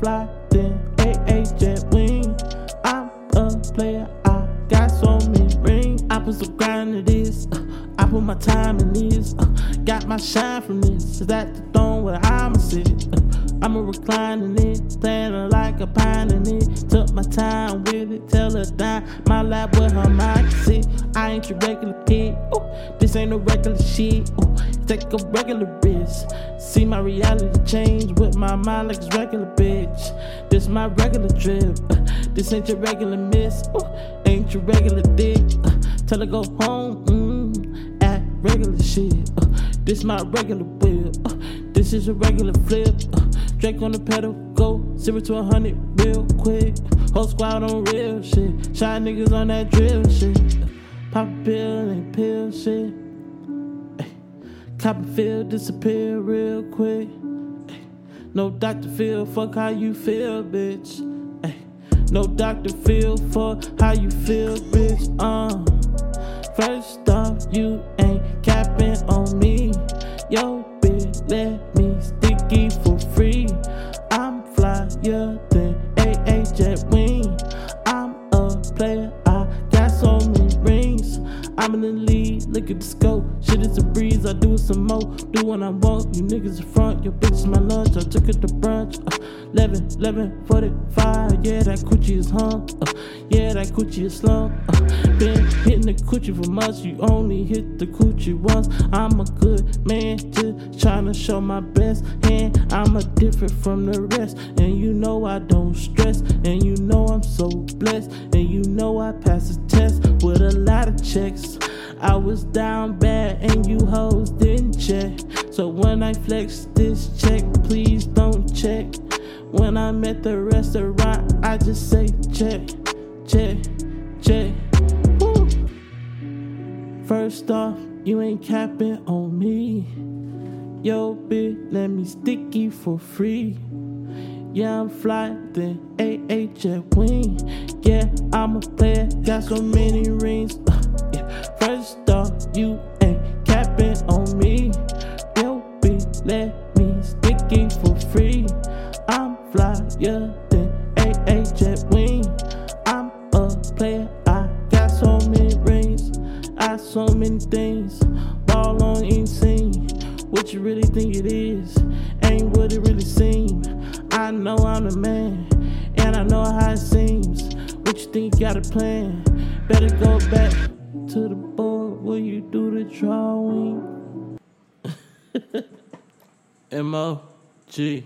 fly than AA jet wing. I'm a player, I got so many rings. I put some grind to this, uh, I put my time in this. Uh, got my shine from this, is that the throne where I'ma sit? Uh, I'ma recline in it, standing like a pine in it. Took my time with it, tell her die. My lap with her mind, see. I ain't your regular kid. Ain't no regular shit. Ooh, take a regular risk. See my reality change with my mind like it's regular, bitch. This my regular trip. Uh, this ain't your regular miss. Ooh, ain't your regular dick. Uh, tell her go home. Mm, at regular shit. Uh, this my regular whip. This is a regular flip. Drake on the pedal, go zero to a hundred real quick. Whole squad on real shit. Shy niggas on that drill shit. Pop a pill ain't pill shit. Cop and feel disappear real quick. No Dr. Phil, fuck how you feel, bitch. No Dr. Phil, fuck how you feel, bitch. Uh. First off, you ain't capping on me. Yo, bitch, let me sticky for free. I'm flyer than AA Jet Wing. I'm a player, I got so many rings. I'm in the lead, look at the scope. Shit is a breeze, Do some more. Do what I want, you niggas in front. Your bitch is my lunch, I took it to brunch. Uh, 11, 11, 45, yeah, that coochie is hung. Uh, yeah, that coochie is slump. Uh, been hitting the coochie for months, you only hit the coochie once. I'm a good man, just trying to show my best hand. I'm a different from the rest, and you know I don't stress, and you know I'm so blessed, and you know I pass the test with a lot of checks. I was down bad, and you hoes didn't check. So when I flex this check, please don't check. When I'm at the restaurant, I just say check, check, check. Woo. First off, you ain't capping on me. Yo, bitch, let me sticky for free. Yeah, I'm fly than AA Jet Wing. Yeah, I'm a player, got so many rings. Off, you ain't capping on me. Yo, be let me sticky for free. I'm flyer than AA Jet Wing. I'm a player, I got so many rings. I so many things. Ball on insane. What you really think it is? Ain't what it really seems. I know I'm the man, and I know how it seems. What you think you got a plan? Better go back to the board where you do the drawing. M O G.